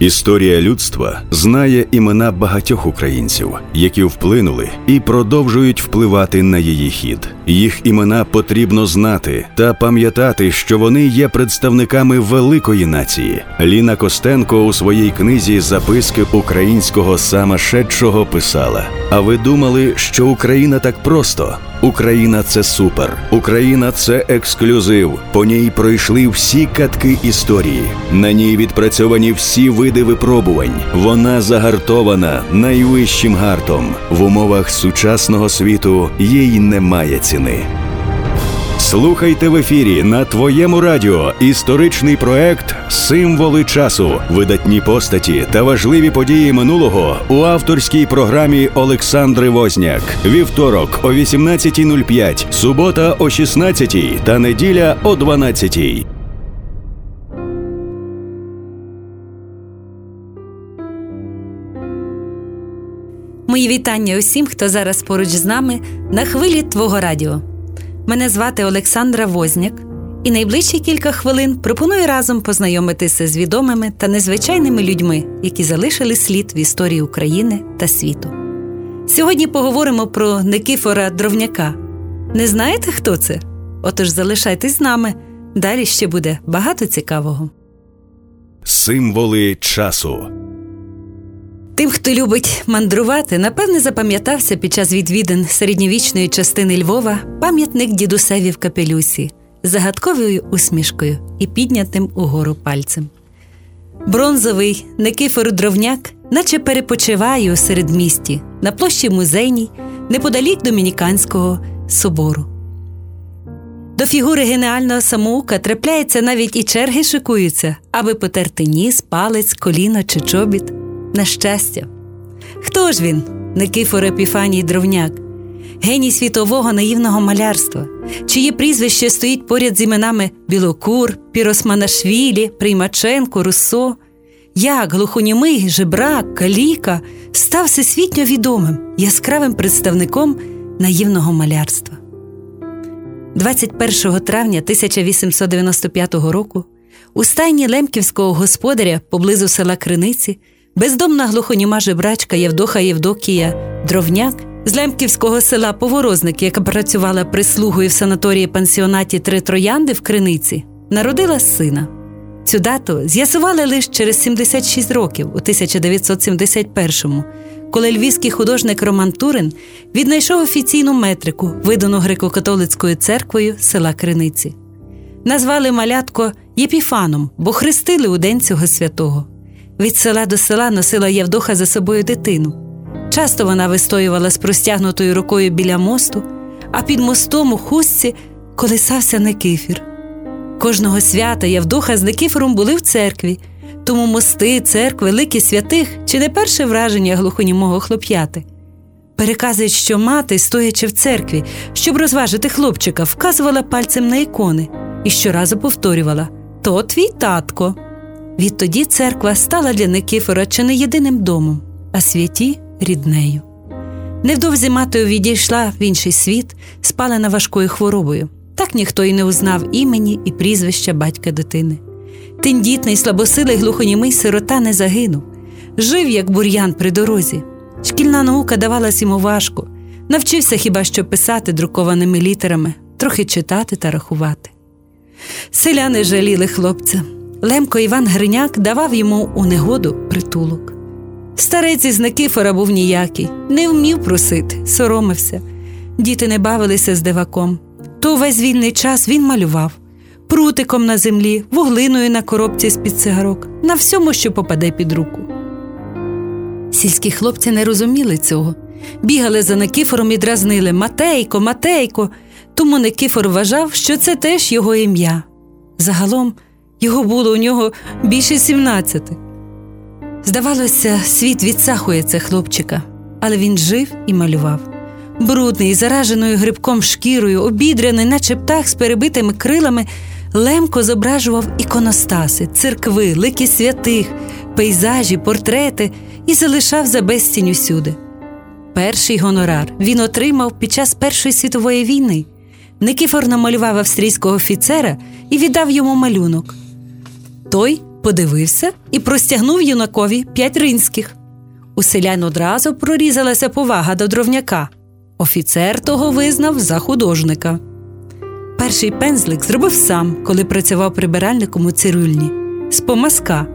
Історія людства знає імена багатьох українців, які вплинули і продовжують впливати на її хід. Їх імена потрібно знати та пам'ятати, що вони є представниками великої нації. Ліна Костенко у своїй книзі Записки українського самошедшого писала: А ви думали, що Україна так просто? Україна це супер. Україна це ексклюзив. По ній пройшли всі катки історії. На ній відпрацьовані всі види випробувань. Вона загартована найвищим гартом. В умовах сучасного світу їй немає ціни. Слухайте в ефірі на твоєму радіо історичний проект Символи часу, видатні постаті та важливі події минулого у авторській програмі Олександри Возняк. Вівторок о 18.05, субота о 16.00 та неділя о 12.00. Мої вітання усім, хто зараз поруч з нами на хвилі Твого радіо. Мене звати Олександра Возняк, і найближчі кілька хвилин пропоную разом познайомитися з відомими та незвичайними людьми, які залишили слід в історії України та світу. Сьогодні поговоримо про Никифора Дровняка. Не знаєте, хто це? Отож залишайтесь з нами. Далі ще буде багато цікавого. Символи часу. Хто любить мандрувати, напевне запам'ятався під час відвідин середньовічної частини Львова пам'ятник дідусеві в капелюсі загадковою усмішкою і піднятим угору пальцем. Бронзовий Никифор Дровняк, наче перепочиває у середмісті на площі музейній, неподалік Домініканського собору. До фігури геніального самоука трапляється навіть і черги шикуються, аби потерти ніс, палець, коліно чи чобіт. На щастя. Хто ж він, Никифор Епіфаній Дровняк, геній світового наївного малярства, чиє прізвище стоїть поряд з іменами Білокур, Піросманашвілі, Приймаченко, Руссо, як глухонімий, жебрак, каліка став всесвітньо відомим, яскравим представником наївного малярства. 21 травня 1895 року у стайні лемківського господаря поблизу села Криниці бездомна глухоніма жебрачка Євдоха Євдокія Дровняк з лемківського села Поворозник, яка працювала прислугою в санаторії пансіонаті Три Троянди в Криниці, народила сина. Цю дату з'ясували лише через 76 років у 1971-му, коли львівський художник Роман Турин віднайшов офіційну метрику, видану греко-католицькою церквою села Криниці. Назвали малятко Єпіфаном, бо хрестили у день цього святого. Від села до села носила Євдоха за собою дитину. Часто вона вистоювала з простягнутою рукою біля мосту, а під мостом у хустці колисався Никифір. Кожного свята Євдоха з Никифором були в церкві, тому мости, церкви, лики святих чи не перше враження глухонімого хлоп'яти. Переказують, що мати, стоячи в церкві, щоб розважити хлопчика, вказувала пальцем на ікони і щоразу повторювала То твій татко. Відтоді церква стала для Никифора чи не єдиним домом, а святі ріднею. Невдовзі мати відійшла в інший світ, спалена важкою хворобою. Так ніхто й не узнав імені і прізвища батька дитини. Тендітний, слабосилий глухонімий сирота не загинув, жив, як бур'ян при дорозі. Шкільна наука давалась йому важко, навчився хіба що писати друкованими літерами, трохи читати та рахувати. Селяни жаліли хлопця. Лемко Іван Гриняк давав йому у негоду притулок. Старець із Никифора був ніякий, не вмів просити, соромився. Діти не бавилися з диваком. То весь вільний час він малював прутиком на землі, вуглиною на коробці з під цигарок, на всьому, що попаде під руку. Сільські хлопці не розуміли цього, бігали за Никифором і дразнили Матейко, Матейко. Тому Никифор вважав, що це теж його ім'я. Загалом його було у нього більше сімнадцяти. Здавалося, світ відсахує це хлопчика, але він жив і малював. Брудний, зараженою грибком шкірою, обідряний, наче птах з перебитими крилами, лемко зображував іконостаси, церкви, лики святих, пейзажі, портрети і залишав за безцінь усюди. Перший гонорар він отримав під час Першої світової війни. Никифор намалював австрійського офіцера і віддав йому малюнок. Той подивився і простягнув юнакові п'ять ринських. У селян одразу прорізалася повага до дровняка. Офіцер того визнав за художника. Перший пензлик зробив сам, коли працював прибиральником у цирюльні. З помазка.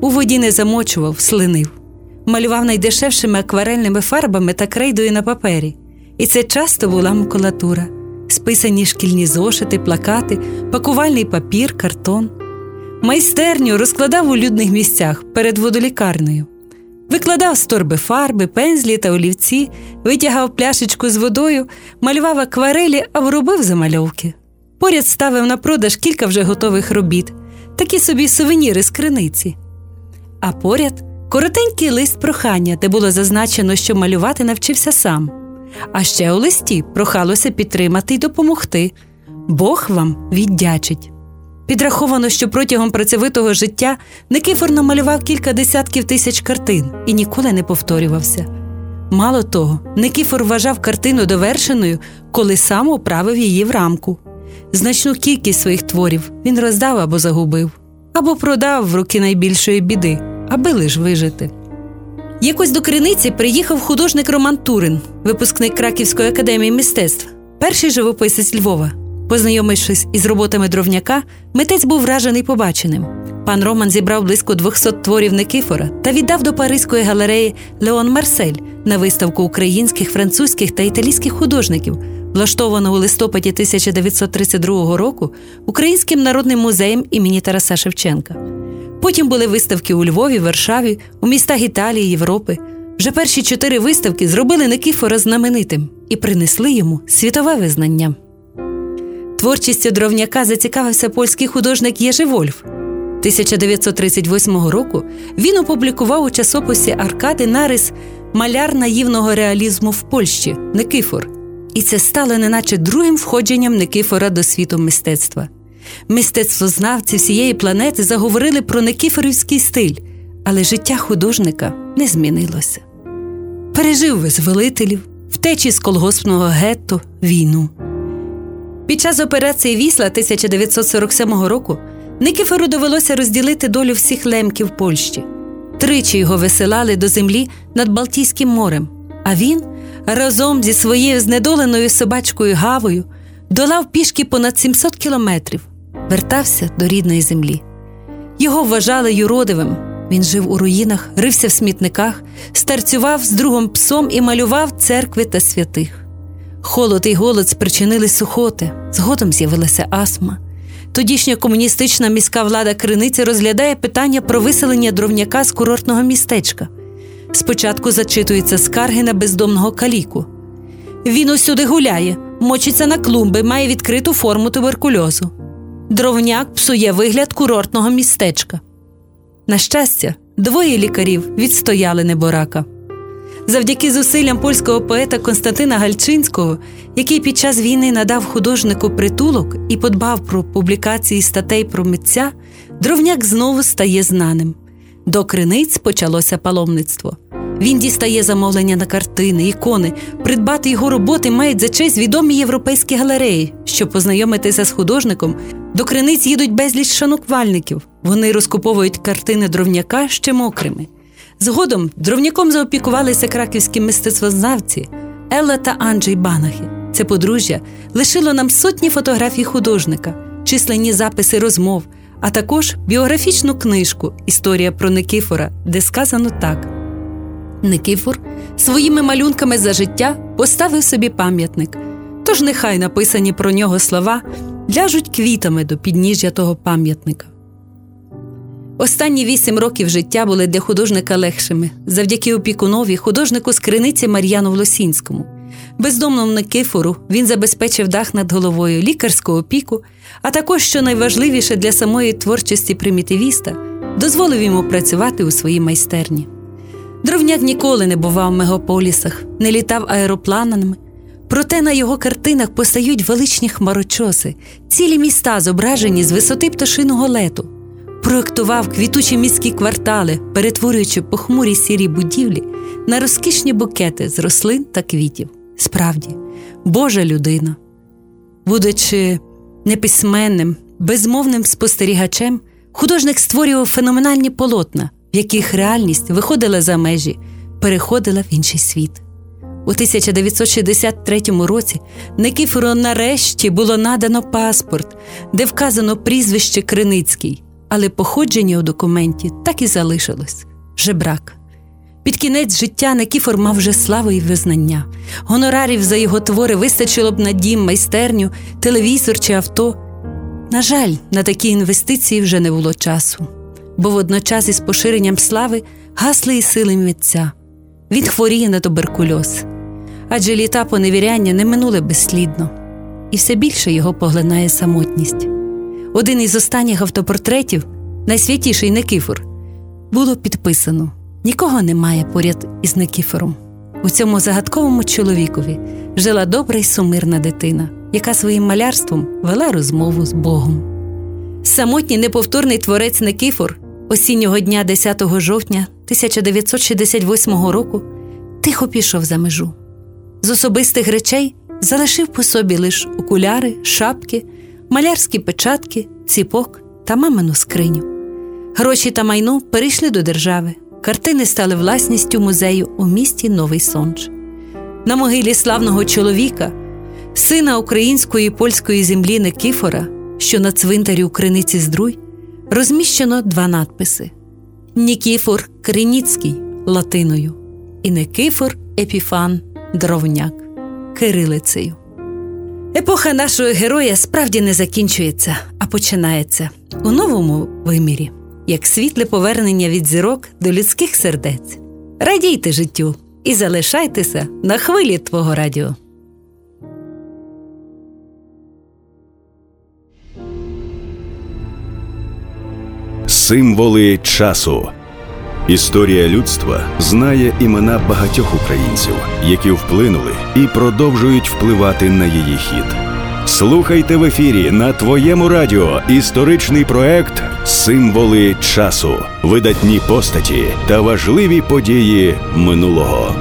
У воді не замочував, слинив. Малював найдешевшими акварельними фарбами та крейдою на папері. І це часто була макулатура, списані шкільні зошити, плакати, пакувальний папір, картон. Майстерню розкладав у людних місцях перед водолікарнею. Викладав з торби фарби, пензлі та олівці, витягав пляшечку з водою, малював акварелі або робив замальовки. Поряд ставив на продаж кілька вже готових робіт, такі собі сувеніри з криниці. А поряд коротенький лист прохання, де було зазначено, що малювати навчився сам. А ще у листі прохалося підтримати й допомогти. Бог вам віддячить. Підраховано, що протягом працьовитого життя Никифор намалював кілька десятків тисяч картин і ніколи не повторювався. Мало того, Никифор вважав картину довершеною, коли сам управив її в рамку. Значну кількість своїх творів він роздав або загубив, або продав в руки найбільшої біди, аби лиш вижити. Якось до криниці приїхав художник Роман Турин, випускник Краківської академії мистецтв, перший живописець Львова. Познайомившись із роботами дровняка, митець був вражений побаченим. Пан Роман зібрав близько 200 творів Никифора та віддав до Паризької галереї Леон Марсель на виставку українських, французьких та італійських художників, влаштовану у листопаді 1932 року Українським народним музеєм імені Тараса Шевченка. Потім були виставки у Львові, Варшаві, у містах Італії, Європи. Вже перші чотири виставки зробили Никифора знаменитим і принесли йому світове визнання. Творчістю дровняка зацікавився польський художник Єжи Вольф. 1938 року він опублікував у часописі Аркади нарис маляр наївного реалізму в Польщі Никифор. І це стало неначе другим входженням Никифора до світу мистецтва. Мистецтвознавці всієї планети заговорили про Никифорівський стиль, але життя художника не змінилося. Пережив визволителів, втечі з колгоспного гетто, війну. Під час операції Вісла 1947 року Никифору довелося розділити долю всіх лемків Польщі. Тричі його висилали до землі над Балтійським морем, а він разом зі своєю знедоленою собачкою Гавою долав пішки понад 700 кілометрів, вертався до рідної землі. Його вважали юродивим. Він жив у руїнах, рився в смітниках, старцював з другом псом і малював церкви та святих. Холод і голод спричинили сухоти, згодом з'явилася астма. Тодішня комуністична міська влада Криниці розглядає питання про виселення дровняка з курортного містечка. Спочатку зачитуються скарги на бездомного каліку. Він усюди гуляє, мочиться на клумби, має відкриту форму туберкульозу. Дровняк псує вигляд курортного містечка. На щастя, двоє лікарів відстояли неборака. Завдяки зусиллям польського поета Константина Гальчинського, який під час війни надав художнику притулок і подбав про публікації статей про митця, дровняк знову стає знаним. До криниць почалося паломництво. Він дістає замовлення на картини, ікони, придбати його роботи мають за честь відомі європейські галереї. Щоб познайомитися з художником, до криниць їдуть безліч шануквальників. Вони розкуповують картини дровняка ще мокрими. Згодом дровняком заопікувалися краківські мистецтвознавці Елла та Анджей Банахи. Це подружжя лишило нам сотні фотографій художника, численні записи розмов, а також біографічну книжку Історія про Никифора, де сказано так: Никифор своїми малюнками за життя поставив собі пам'ятник. Тож нехай написані про нього слова ляжуть квітами до підніжжя того пам'ятника. Останні вісім років життя були для художника легшими завдяки опікунові, художнику з криниці Мар'яну Влосінському. Бездомному Никифору він забезпечив дах над головою, лікарську опіку, а також, що найважливіше для самої творчості примітивіста, дозволив йому працювати у своїй майстерні. Дровняк ніколи не бував в мегаполісах, не літав аеропланами. Проте на його картинах постають величні хмарочоси, цілі міста зображені з висоти пташиного лету проектував квітучі міські квартали, перетворюючи похмурі сірі будівлі на розкішні букети з рослин та квітів. Справді, Божа людина, будучи неписьменним, безмовним спостерігачем, Художник створював феноменальні полотна, в яких реальність виходила за межі, переходила в інший світ. У 1963 році Никифору нарешті було надано паспорт, де вказано прізвище Криницький, але походження у документі так і залишилось жебрак. Під кінець життя Никіфор мав вже славу і визнання. Гонорарів за його твори вистачило б на дім, майстерню, телевізор чи авто. На жаль, на такі інвестиції вже не було часу, бо водночас із поширенням слави гасли і сили митця. Він хворіє на туберкульоз, адже літа поневіряння не минули безслідно, і все більше його поглинає самотність. Один із останніх автопортретів, найсвятіший Никифор, було підписано: нікого немає поряд із Никифором. У цьому загадковому чоловікові жила добра й сумирна дитина, яка своїм малярством вела розмову з Богом. Самотній неповторний творець Никифор осіннього дня 10 жовтня 1968 року тихо пішов за межу. З особистих речей залишив по собі лише окуляри, шапки, малярські печатки, ціпок та мамину скриню. Гроші та майно перейшли до держави. Картини стали власністю музею у місті Новий Сонж. На могилі славного чоловіка, сина української і польської землі Никифора, що на цвинтарі у Криниці Здруй, розміщено два надписи: Нікіфор Криніцький латиною і Никифор Епіфан Дровняк кирилицею. Епоха нашого героя справді не закінчується, а починається у новому вимірі, як світле повернення від зірок до людських сердець. Радійте життю і залишайтеся на хвилі Твого радіо. Символи часу. Історія людства знає імена багатьох українців, які вплинули і продовжують впливати на її хід. Слухайте в ефірі на твоєму радіо історичний проект Символи часу, видатні постаті та важливі події минулого.